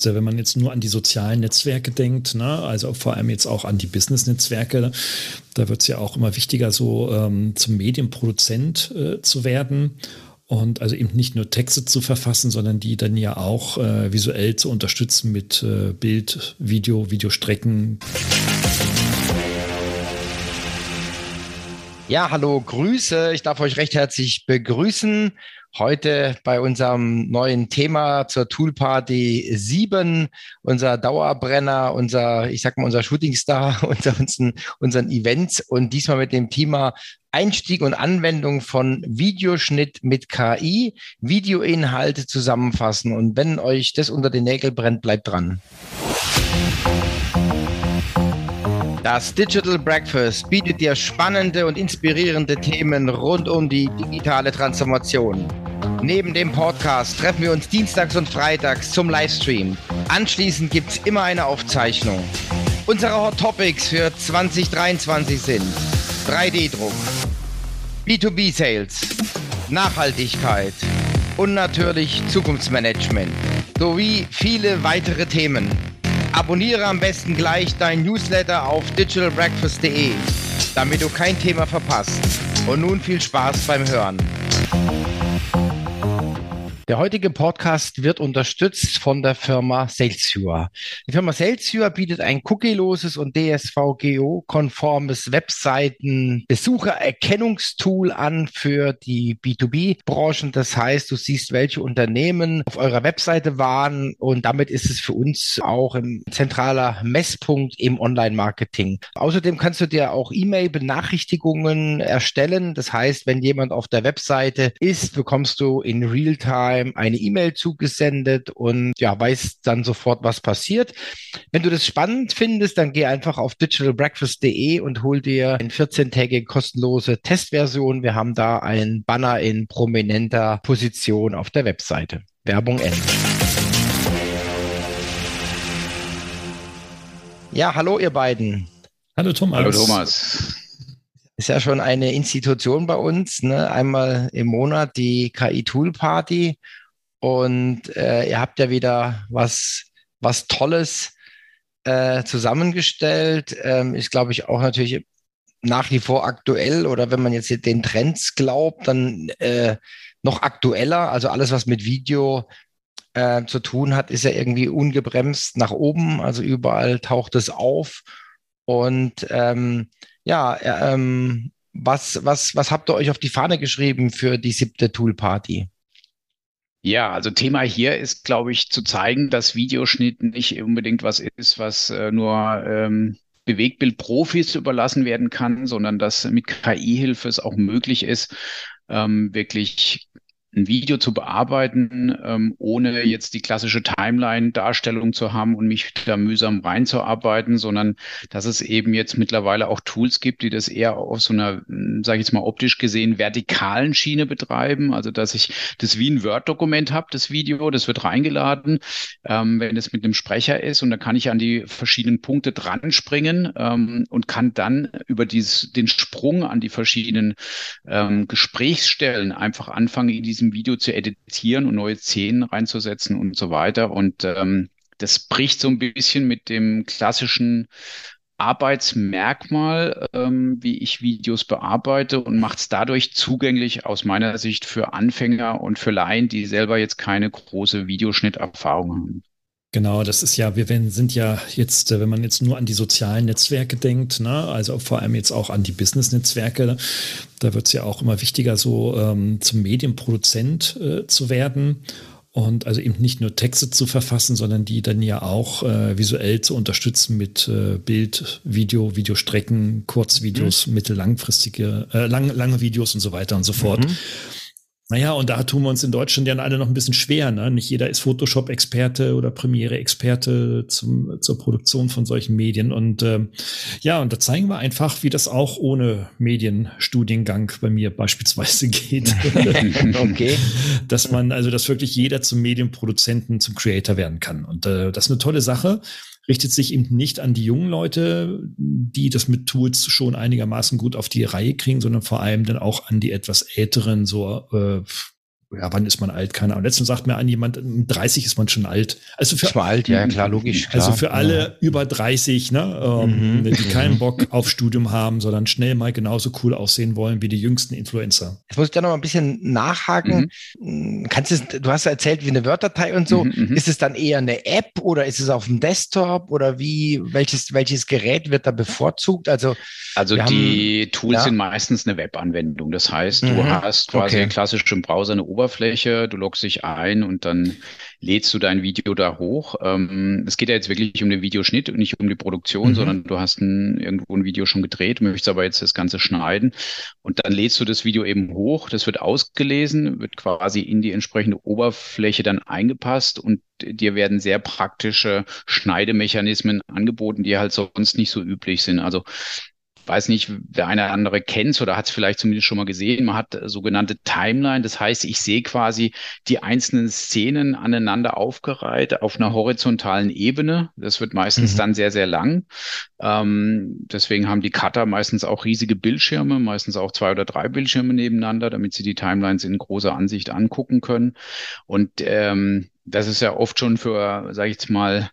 Also wenn man jetzt nur an die sozialen Netzwerke denkt, ne, also vor allem jetzt auch an die Business-Netzwerke, da wird es ja auch immer wichtiger, so ähm, zum Medienproduzent äh, zu werden. Und also eben nicht nur Texte zu verfassen, sondern die dann ja auch äh, visuell zu unterstützen mit äh, Bild, Video, Videostrecken. Ja, hallo, Grüße. Ich darf euch recht herzlich begrüßen. Heute bei unserem neuen Thema zur Toolparty 7, unser Dauerbrenner, unser, ich sag mal, unser Shootingstar unter unseren, unseren Events und diesmal mit dem Thema Einstieg und Anwendung von Videoschnitt mit KI, Videoinhalte zusammenfassen. Und wenn euch das unter den Nägeln brennt, bleibt dran. Das Digital Breakfast bietet dir spannende und inspirierende Themen rund um die digitale Transformation. Neben dem Podcast treffen wir uns dienstags und freitags zum Livestream. Anschließend gibt es immer eine Aufzeichnung. Unsere Hot Topics für 2023 sind 3D-Druck, B2B-Sales, Nachhaltigkeit und natürlich Zukunftsmanagement sowie viele weitere Themen. Abonniere am besten gleich dein Newsletter auf digitalbreakfast.de, damit du kein Thema verpasst. Und nun viel Spaß beim Hören. Der heutige Podcast wird unterstützt von der Firma Salesviewer. Die Firma Salesviewer bietet ein cookieloses und DSVGO-konformes Webseiten-Besuchererkennungstool an für die B2B-Branchen. Das heißt, du siehst, welche Unternehmen auf eurer Webseite waren und damit ist es für uns auch ein zentraler Messpunkt im Online-Marketing. Außerdem kannst du dir auch E-Mail-Benachrichtigungen erstellen. Das heißt, wenn jemand auf der Webseite ist, bekommst du in Realtime Time eine E-Mail zugesendet und ja, weiß dann sofort, was passiert. Wenn du das spannend findest, dann geh einfach auf digitalbreakfast.de und hol dir eine 14-tägige kostenlose Testversion. Wir haben da ein Banner in prominenter Position auf der Webseite. Werbung Ende. Ja, hallo ihr beiden. Hallo Thomas. Hallo Thomas ist ja schon eine Institution bei uns, ne? einmal im Monat die KI-Tool-Party. Und äh, ihr habt ja wieder was, was Tolles äh, zusammengestellt. Ähm, ist, glaube ich, auch natürlich nach wie vor aktuell oder wenn man jetzt den Trends glaubt, dann äh, noch aktueller. Also alles, was mit Video äh, zu tun hat, ist ja irgendwie ungebremst nach oben. Also überall taucht es auf. Und ähm, ja, ähm, was, was, was habt ihr euch auf die Fahne geschrieben für die siebte Tool Party? Ja, also Thema hier ist, glaube ich, zu zeigen, dass Videoschnitt nicht unbedingt was ist, was äh, nur ähm, Bewegtbildprofis überlassen werden kann, sondern dass mit KI-Hilfe es auch möglich ist, ähm, wirklich ein Video zu bearbeiten, ähm, ohne jetzt die klassische Timeline-Darstellung zu haben und mich da mühsam reinzuarbeiten, sondern dass es eben jetzt mittlerweile auch Tools gibt, die das eher auf so einer, sage ich jetzt mal optisch gesehen, vertikalen Schiene betreiben. Also dass ich das wie ein Word-Dokument habe, das Video, das wird reingeladen, ähm, wenn es mit einem Sprecher ist und da kann ich an die verschiedenen Punkte dran springen ähm, und kann dann über dieses, den Sprung an die verschiedenen ähm, Gesprächsstellen einfach anfangen, in diese diesem Video zu editieren und neue Szenen reinzusetzen und so weiter. Und ähm, das bricht so ein bisschen mit dem klassischen Arbeitsmerkmal, ähm, wie ich Videos bearbeite und macht es dadurch zugänglich aus meiner Sicht für Anfänger und für Laien, die selber jetzt keine große Videoschnitterfahrung haben. Genau, das ist ja, wir sind ja jetzt, äh, wenn man jetzt nur an die sozialen Netzwerke denkt, ne, also vor allem jetzt auch an die Business-Netzwerke, da wird es ja auch immer wichtiger, so ähm, zum Medienproduzent äh, zu werden. Und also eben nicht nur Texte zu verfassen, sondern die dann ja auch äh, visuell zu unterstützen mit äh, Bild, Video, Videostrecken, Kurzvideos, mhm. mittellangfristige, äh, lang, lange Videos und so weiter und so fort. Mhm. Naja, und da tun wir uns in Deutschland ja alle noch ein bisschen schwer. Ne? Nicht jeder ist Photoshop-Experte oder Premiere-Experte zur Produktion von solchen Medien. Und ähm, ja, und da zeigen wir einfach, wie das auch ohne Medienstudiengang bei mir beispielsweise geht. okay. Dass man, also dass wirklich jeder zum Medienproduzenten, zum Creator werden kann. Und äh, das ist eine tolle Sache richtet sich eben nicht an die jungen Leute, die das mit Tools schon einigermaßen gut auf die Reihe kriegen, sondern vor allem dann auch an die etwas älteren, so äh, of ja, wann ist man alt? Keine Ahnung. Letztens sagt mir an jemand, 30 ist man schon alt. Also für, man alt, ja, klar, logisch. Klar. Also für alle ja. über 30, ne, ähm, mhm. die keinen Bock auf Studium haben, sondern schnell mal genauso cool aussehen wollen wie die jüngsten Influencer. Jetzt muss ich da noch mal ein bisschen nachhaken. Mhm. Kannst du, du hast erzählt, wie eine Word-Datei und so. Mhm, mhm, ist es dann eher eine App oder ist es auf dem Desktop oder wie, welches, welches Gerät wird da bevorzugt? Also, also die haben, Tools ja. sind meistens eine Webanwendung. Das heißt, du mhm. hast quasi okay. klassisch im Browser eine Oberfläche, du loggst dich ein und dann lädst du dein Video da hoch. Ähm, es geht ja jetzt wirklich um den Videoschnitt und nicht um die Produktion, mhm. sondern du hast ein, irgendwo ein Video schon gedreht, möchtest aber jetzt das Ganze schneiden und dann lädst du das Video eben hoch. Das wird ausgelesen, wird quasi in die entsprechende Oberfläche dann eingepasst und dir werden sehr praktische Schneidemechanismen angeboten, die halt sonst nicht so üblich sind. Also weiß nicht, der eine oder andere kennt oder hat es vielleicht zumindest schon mal gesehen. Man hat sogenannte Timeline. Das heißt, ich sehe quasi die einzelnen Szenen aneinander aufgereiht auf einer horizontalen Ebene. Das wird meistens mhm. dann sehr, sehr lang. Ähm, deswegen haben die Cutter meistens auch riesige Bildschirme, meistens auch zwei oder drei Bildschirme nebeneinander, damit sie die Timelines in großer Ansicht angucken können. Und ähm, das ist ja oft schon für, sage ich jetzt mal,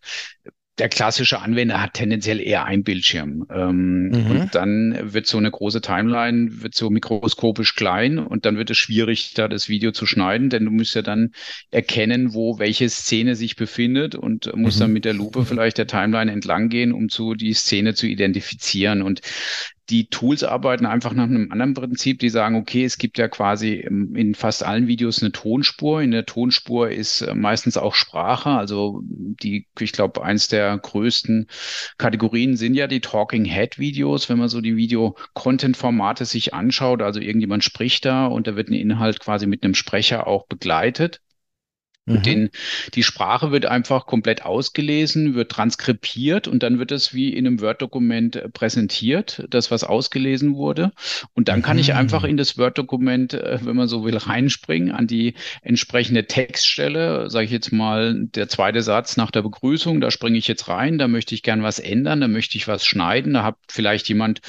der klassische Anwender hat tendenziell eher ein Bildschirm. Ähm, mhm. Und dann wird so eine große Timeline, wird so mikroskopisch klein und dann wird es schwierig, da das Video zu schneiden, denn du musst ja dann erkennen, wo welche Szene sich befindet und musst mhm. dann mit der Lupe vielleicht der Timeline entlang gehen, um zu die Szene zu identifizieren. Und die Tools arbeiten einfach nach einem anderen Prinzip. Die sagen, okay, es gibt ja quasi in fast allen Videos eine Tonspur. In der Tonspur ist äh, meistens auch Sprache. Also die, ich glaube, eins der größten Kategorien sind ja die Talking Head Videos. Wenn man so die Video-Content-Formate sich anschaut, also irgendjemand spricht da und da wird ein Inhalt quasi mit einem Sprecher auch begleitet. Mhm. Den, die Sprache wird einfach komplett ausgelesen, wird transkribiert und dann wird es wie in einem Word-Dokument äh, präsentiert, das, was ausgelesen wurde. Und dann mhm. kann ich einfach mhm. in das Word-Dokument, äh, wenn man so will, reinspringen an die entsprechende Textstelle. Sage ich jetzt mal, der zweite Satz nach der Begrüßung, da springe ich jetzt rein, da möchte ich gern was ändern, da möchte ich was schneiden, da hat vielleicht jemand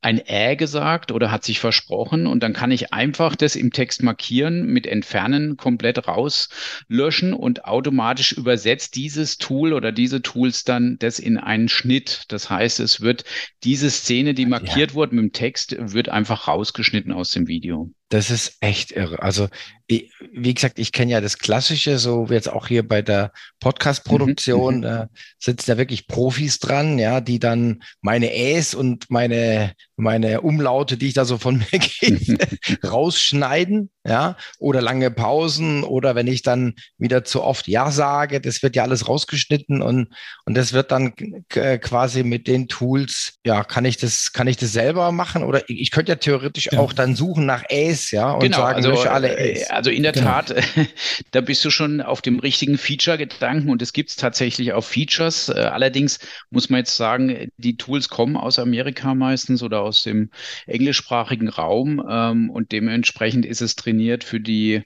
ein Ä gesagt oder hat sich versprochen und dann kann ich einfach das im Text markieren, mit Entfernen komplett rauslösen löschen und automatisch übersetzt dieses Tool oder diese Tools dann das in einen Schnitt. Das heißt, es wird diese Szene, die markiert ja. wurde mit dem Text, wird einfach rausgeschnitten aus dem Video. Das ist echt irre. Also, wie gesagt, ich kenne ja das Klassische, so wie jetzt auch hier bei der Podcast-Produktion, mhm. da sitzen ja wirklich Profis dran, ja, die dann meine Äs und meine, meine Umlaute, die ich da so von mir gebe, rausschneiden, ja, oder lange Pausen oder wenn ich dann wieder zu oft Ja sage, das wird ja alles rausgeschnitten und, und das wird dann quasi mit den Tools, ja, kann ich das, kann ich das selber machen oder ich, ich könnte ja theoretisch ja. auch dann suchen nach Äs Ace, ja, und genau, sagen, also, lösche alle. Äh, also in der genau. Tat, da bist du schon auf dem richtigen Feature-Gedanken und es gibt es tatsächlich auch Features. Äh, allerdings muss man jetzt sagen, die Tools kommen aus Amerika meistens oder aus dem englischsprachigen Raum ähm, und dementsprechend ist es trainiert für die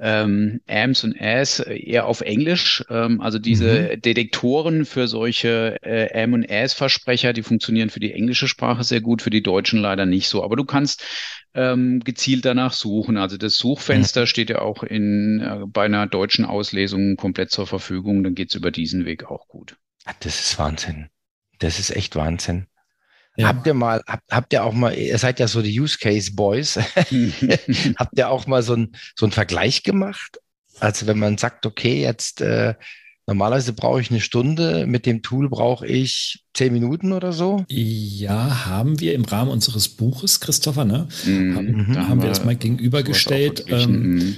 ähm, AMS und AS eher auf Englisch. Ähm, also diese mhm. Detektoren für solche äh, AM und AS-Versprecher, die funktionieren für die englische Sprache sehr gut, für die Deutschen leider nicht so. Aber du kannst ähm, gezielt danach suchen. Also das Suchfenster mhm. steht ja auch in, äh, bei einer deutschen Auslesung komplett zur Verfügung. Dann geht's über diesen Weg auch gut. Das ist Wahnsinn. Das ist echt Wahnsinn. Ja. Habt ihr mal, habt, habt ihr auch mal, ihr seid ja so die Use Case Boys, habt ihr auch mal so, ein, so einen Vergleich gemacht? Also wenn man sagt, okay, jetzt äh, Normalerweise brauche ich eine Stunde, mit dem Tool brauche ich zehn Minuten oder so. Ja, haben wir im Rahmen unseres Buches, Christopher, ne? Mhm, haben, da haben wir das mal gegenübergestellt. Ähm, mhm.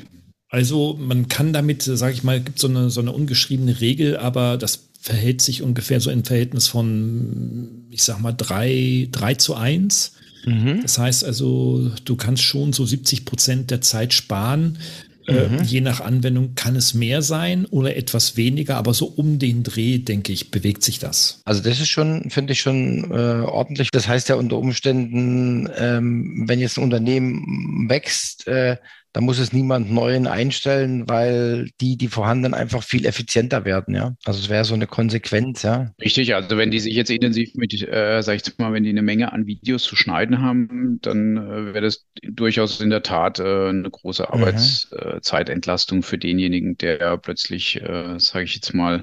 Also man kann damit, sage ich mal, gibt so eine, so eine ungeschriebene Regel, aber das verhält sich ungefähr so im Verhältnis von, ich sag mal, drei, drei zu eins. Mhm. Das heißt also, du kannst schon so 70 Prozent der Zeit sparen, äh, mhm. je nach Anwendung kann es mehr sein oder etwas weniger, aber so um den Dreh, denke ich, bewegt sich das. Also das ist schon, finde ich schon äh, ordentlich. Das heißt ja unter Umständen, ähm, wenn jetzt ein Unternehmen wächst, äh, Da muss es niemand neuen einstellen, weil die, die vorhandenen einfach viel effizienter werden, ja. Also es wäre so eine Konsequenz, ja. Richtig, also wenn die sich jetzt intensiv mit, äh, sag ich mal, wenn die eine Menge an Videos zu schneiden haben, dann äh, wäre das durchaus in der Tat äh, eine große mhm. Arbeitszeitentlastung für denjenigen, der plötzlich, äh, sage ich jetzt mal,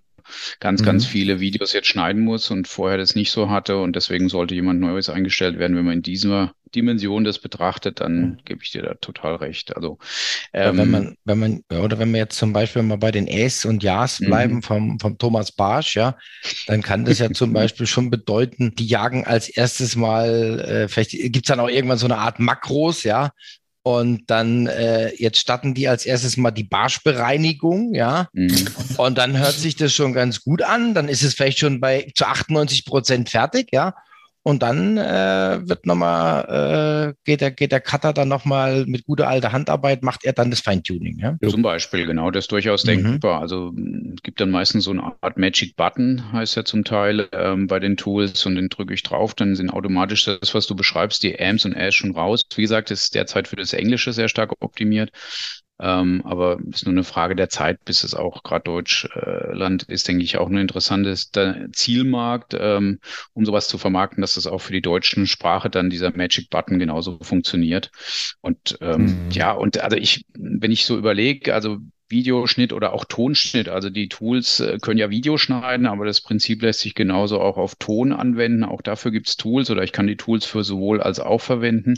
ganz, mhm. ganz viele Videos jetzt schneiden muss und vorher das nicht so hatte. Und deswegen sollte jemand Neues eingestellt werden. Wenn man in dieser Dimension das betrachtet, dann mhm. gebe ich dir da total recht. Also ähm, wenn man, wenn man, oder wenn wir jetzt zum Beispiel mal bei den Es und Ja's bleiben mhm. vom, vom Thomas Barsch, ja, dann kann das ja zum Beispiel schon bedeuten, die jagen als erstes mal, äh, vielleicht gibt es dann auch irgendwann so eine Art Makros, ja, und dann äh, jetzt starten die als erstes mal die Barschbereinigung, ja. Mhm. Und dann hört sich das schon ganz gut an. Dann ist es vielleicht schon bei zu 98 Prozent fertig, ja. Und dann äh, wird nochmal, äh, geht, der, geht der Cutter dann nochmal mit guter alter Handarbeit, macht er dann das Feintuning. Ja? Zum Beispiel, genau, das ist durchaus mhm. denkbar. Also es gibt dann meistens so eine Art Magic Button, heißt ja zum Teil, ähm, bei den Tools und den drücke ich drauf, dann sind automatisch das, was du beschreibst, die Amps und As schon raus. Wie gesagt, ist derzeit für das Englische sehr stark optimiert. Ähm, aber ist nur eine Frage der Zeit, bis es auch gerade Deutschland ist, denke ich, auch ein interessantes Zielmarkt, ähm, um sowas zu vermarkten, dass das auch für die deutschen Sprache dann dieser Magic Button genauso funktioniert. Und ähm, mhm. ja, und also ich, wenn ich so überlege, also Videoschnitt oder auch Tonschnitt. Also die Tools äh, können ja Video schneiden, aber das Prinzip lässt sich genauso auch auf Ton anwenden. Auch dafür gibt es Tools oder ich kann die Tools für sowohl als auch verwenden.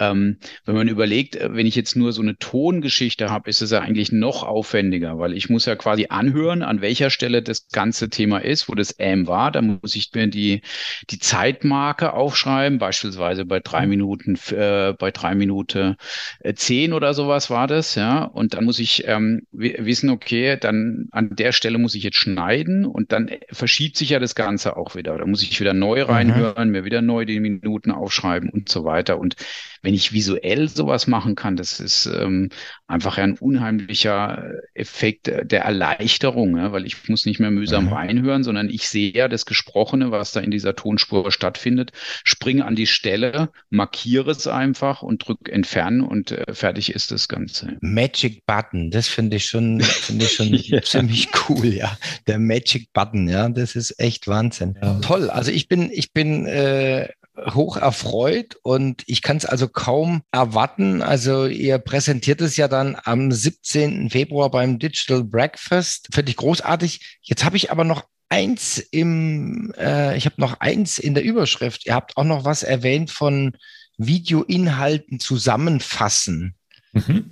Ähm, wenn man überlegt, äh, wenn ich jetzt nur so eine Tongeschichte habe, ist es ja eigentlich noch aufwendiger, weil ich muss ja quasi anhören, an welcher Stelle das ganze Thema ist, wo das M war. Da muss ich mir die, die Zeitmarke aufschreiben, beispielsweise bei drei. Minuten, äh, bei drei Minuten äh, zehn oder sowas war das, ja. Und dann muss ich ähm, wissen, okay, dann an der Stelle muss ich jetzt schneiden und dann verschiebt sich ja das Ganze auch wieder. Da muss ich wieder neu mhm. reinhören, mhm. mir wieder neu die Minuten aufschreiben und so weiter. Und wenn ich visuell sowas machen kann, das ist ähm, einfach ein unheimlicher Effekt der Erleichterung, ja, weil ich muss nicht mehr mühsam mhm. reinhören, sondern ich sehe ja das Gesprochene, was da in dieser Tonspur stattfindet, springe an die Stelle, markiere es einfach und drücke entfernen und äh, fertig ist das Ganze. Magic Button, das finde ich schon, finde ich schon ja. ziemlich cool, ja. Der Magic Button, ja, das ist echt Wahnsinn. Ja. Toll. Also ich bin, ich bin äh, hoch erfreut und ich kann es also kaum erwarten. Also ihr präsentiert es ja dann am 17. Februar beim Digital Breakfast. Finde ich großartig. Jetzt habe ich aber noch eins im, äh, ich habe noch eins in der Überschrift. Ihr habt auch noch was erwähnt von Videoinhalten zusammenfassen. Mhm.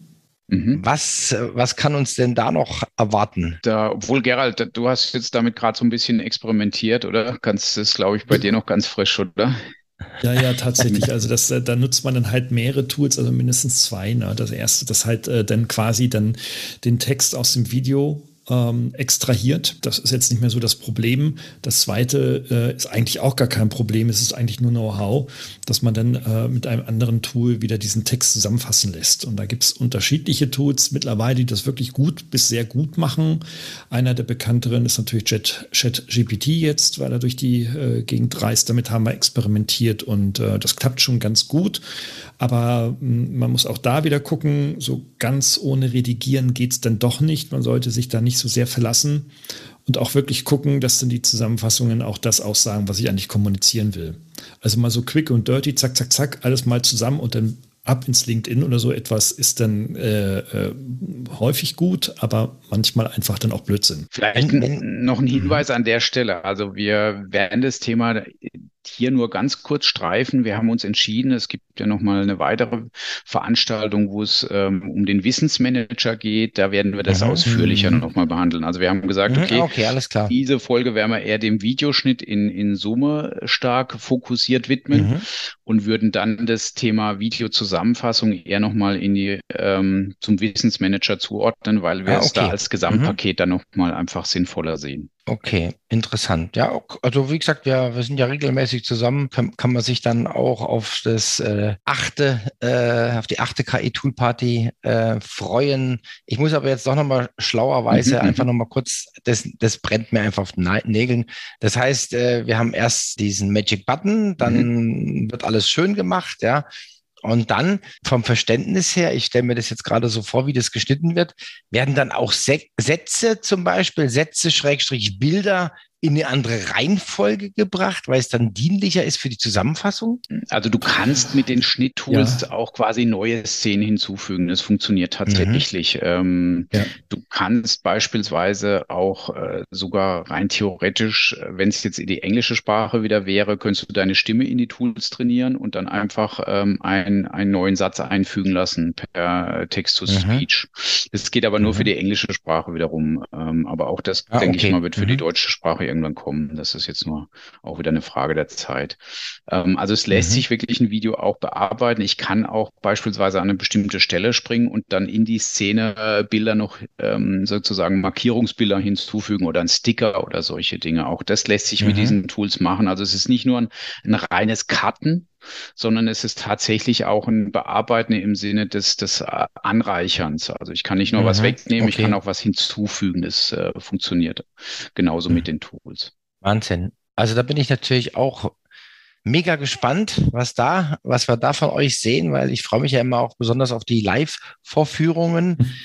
Mhm. Was, was kann uns denn da noch erwarten? Da, obwohl, Gerald, du hast jetzt damit gerade so ein bisschen experimentiert, oder? Kannst das, glaube ich, bei dir noch ganz frisch, oder? Ja, ja, tatsächlich. Also das, äh, da nutzt man dann halt mehrere Tools, also mindestens zwei. Ne? Das erste, das halt äh, dann quasi dann den Text aus dem Video ähm, extrahiert. Das ist jetzt nicht mehr so das Problem. Das zweite äh, ist eigentlich auch gar kein Problem. Es ist eigentlich nur Know-how, dass man dann äh, mit einem anderen Tool wieder diesen Text zusammenfassen lässt. Und da gibt es unterschiedliche Tools mittlerweile, die das wirklich gut bis sehr gut machen. Einer der bekannteren ist natürlich ChatGPT jetzt, weil er durch die äh, Gegend reist. Damit haben wir experimentiert und äh, das klappt schon ganz gut. Aber hm, man muss auch da wieder gucken, so ganz ohne Redigieren geht es dann doch nicht. Man sollte sich da nicht nicht so sehr verlassen und auch wirklich gucken, dass dann die Zusammenfassungen auch das aussagen, was ich eigentlich kommunizieren will. Also mal so quick und dirty, zack, zack, zack, alles mal zusammen und dann ab ins LinkedIn oder so etwas ist dann äh, äh, häufig gut, aber manchmal einfach dann auch Blödsinn. Vielleicht noch ein Hinweis an der Stelle. Also wir werden das Thema hier nur ganz kurz streifen. Wir haben uns entschieden, es gibt ja noch mal eine weitere Veranstaltung, wo es ähm, um den Wissensmanager geht. Da werden wir das mhm. ausführlicher noch mal behandeln. Also wir haben gesagt, mhm. okay, okay alles klar. diese Folge werden wir eher dem Videoschnitt in, in Summe stark fokussiert widmen mhm. Und würden dann das Thema Videozusammenfassung eher noch mal in die ähm, zum Wissensmanager zuordnen, weil wir ah, okay. es da als Gesamtpaket mhm. dann noch mal einfach sinnvoller sehen. Okay, interessant. Ja, also wie gesagt, wir, wir sind ja regelmäßig zusammen. Kann, kann man sich dann auch auf das äh, achte, äh, auf die achte KI-Tool-Party äh, freuen. Ich muss aber jetzt doch nochmal schlauerweise mhm, einfach mhm. nochmal kurz, das, das brennt mir einfach auf den Nägeln. Das heißt, äh, wir haben erst diesen Magic Button, dann mhm. wird alles schön gemacht, ja. Und dann vom Verständnis her, ich stelle mir das jetzt gerade so vor, wie das geschnitten wird, werden dann auch Sätze zum Beispiel, Sätze, Schrägstrich, Bilder in eine andere Reihenfolge gebracht, weil es dann dienlicher ist für die Zusammenfassung? Also du kannst mit den Schnitttools ja. auch quasi neue Szenen hinzufügen. Das funktioniert tatsächlich. Mhm. Ähm, ja. Du kannst beispielsweise auch äh, sogar rein theoretisch, äh, wenn es jetzt in die englische Sprache wieder wäre, könntest du deine Stimme in die Tools trainieren und dann einfach ähm, ein, einen neuen Satz einfügen lassen per Text-to-Speech. Mhm. Das geht aber nur mhm. für die englische Sprache wiederum. Ähm, aber auch das, ah, denke okay. ich mal, wird für die mhm. deutsche Sprache irgendwann kommen. Das ist jetzt nur auch wieder eine Frage der Zeit. Ähm, also es lässt mhm. sich wirklich ein Video auch bearbeiten. Ich kann auch beispielsweise an eine bestimmte Stelle springen und dann in die Szene äh, Bilder noch ähm, sozusagen Markierungsbilder hinzufügen oder ein Sticker oder solche Dinge. Auch das lässt sich mhm. mit diesen Tools machen. Also es ist nicht nur ein, ein reines Cutten, sondern es ist tatsächlich auch ein Bearbeiten im Sinne des, des äh, Anreicherns. Also ich kann nicht nur mhm, was wegnehmen, okay. ich kann auch was hinzufügen. Das äh, funktioniert genauso mhm. mit den Tools. Wahnsinn. Also da bin ich natürlich auch mega gespannt, was da, was wir da von euch sehen, weil ich freue mich ja immer auch besonders auf die Live-Vorführungen.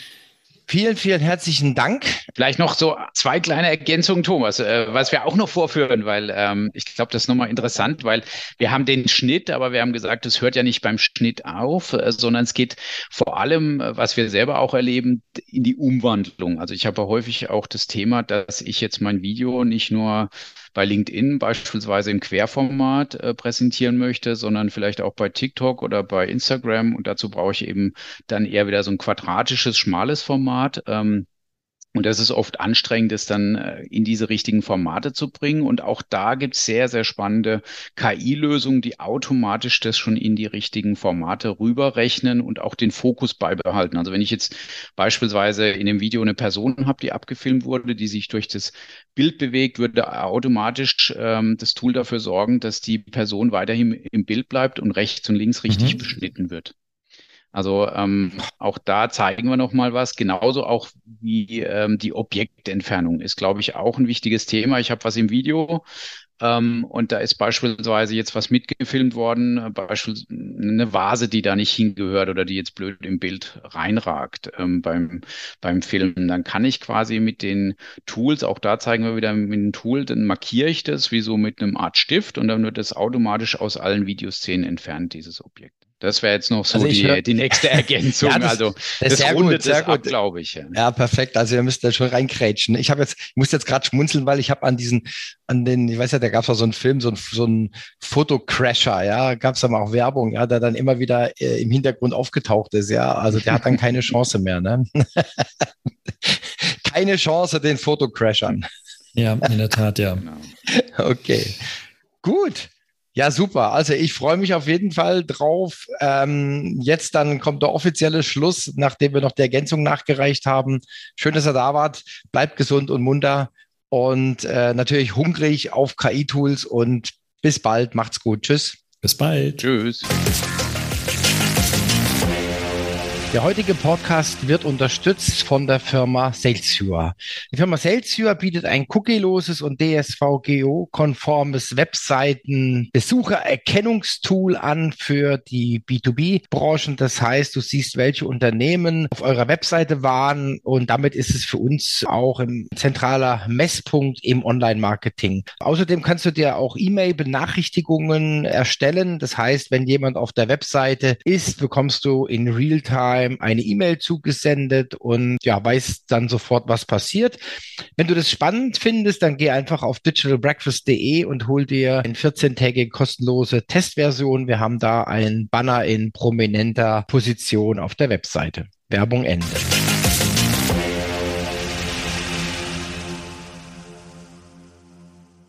Vielen, vielen herzlichen Dank. Vielleicht noch so zwei kleine Ergänzungen, Thomas, äh, was wir auch noch vorführen, weil ähm, ich glaube, das ist nochmal interessant, weil wir haben den Schnitt, aber wir haben gesagt, es hört ja nicht beim Schnitt auf, äh, sondern es geht vor allem, äh, was wir selber auch erleben, in die Umwandlung. Also ich habe häufig auch das Thema, dass ich jetzt mein Video nicht nur bei LinkedIn beispielsweise im Querformat äh, präsentieren möchte, sondern vielleicht auch bei TikTok oder bei Instagram. Und dazu brauche ich eben dann eher wieder so ein quadratisches, schmales Format. Ähm, und das ist oft anstrengend, das dann äh, in diese richtigen Formate zu bringen. Und auch da gibt es sehr, sehr spannende KI-Lösungen, die automatisch das schon in die richtigen Formate rüberrechnen und auch den Fokus beibehalten. Also wenn ich jetzt beispielsweise in dem Video eine Person habe, die abgefilmt wurde, die sich durch das Bild bewegt, würde automatisch ähm, das Tool dafür sorgen, dass die Person weiterhin im Bild bleibt und rechts und links richtig mhm. beschnitten wird. Also ähm, auch da zeigen wir noch mal was. Genauso auch wie ähm, die Objektentfernung ist, glaube ich, auch ein wichtiges Thema. Ich habe was im Video ähm, und da ist beispielsweise jetzt was mitgefilmt worden, äh, beispielsweise eine Vase, die da nicht hingehört oder die jetzt blöd im Bild reinragt ähm, beim, beim Filmen. Dann kann ich quasi mit den Tools, auch da zeigen wir wieder mit dem Tool, dann markiere ich das wie so mit einem Art Stift und dann wird das automatisch aus allen Videoszenen entfernt, dieses Objekt. Das wäre jetzt noch so also die, hör, die nächste Ergänzung. ja, das, also das, das rundet gut, sehr gut, glaube ich. Ja. ja. perfekt. Also ihr müsst da schon reinkrätschen. Ich habe jetzt, ich muss jetzt gerade schmunzeln, weil ich habe an diesen, an den, ich weiß ja, da gab es auch so einen Film, so ein, so ein Fotocrasher, ja, gab es da mal auch Werbung, ja, der dann immer wieder äh, im Hintergrund aufgetaucht ist, ja. Also der hat dann keine Chance mehr, ne? keine Chance den Fotocrashern. Ja, in der Tat, ja. Okay. Gut. Ja, super. Also ich freue mich auf jeden Fall drauf. Ähm, jetzt dann kommt der offizielle Schluss, nachdem wir noch die Ergänzung nachgereicht haben. Schön, dass ihr da wart. Bleibt gesund und munter und äh, natürlich hungrig auf KI-Tools und bis bald. Macht's gut. Tschüss. Bis bald. Tschüss. Der heutige Podcast wird unterstützt von der Firma Salesviewer. Die Firma Salesviewer bietet ein cookieloses und DSVGO-konformes Webseiten-Besuchererkennungstool an für die B2B-Branchen. Das heißt, du siehst, welche Unternehmen auf eurer Webseite waren und damit ist es für uns auch ein zentraler Messpunkt im Online-Marketing. Außerdem kannst du dir auch E-Mail-Benachrichtigungen erstellen. Das heißt, wenn jemand auf der Webseite ist, bekommst du in Realtime Realtime eine E-Mail zugesendet und ja, weiß dann sofort, was passiert. Wenn du das spannend findest, dann geh einfach auf digitalbreakfast.de und hol dir eine 14-tägige kostenlose Testversion. Wir haben da einen Banner in prominenter Position auf der Webseite. Werbung Ende.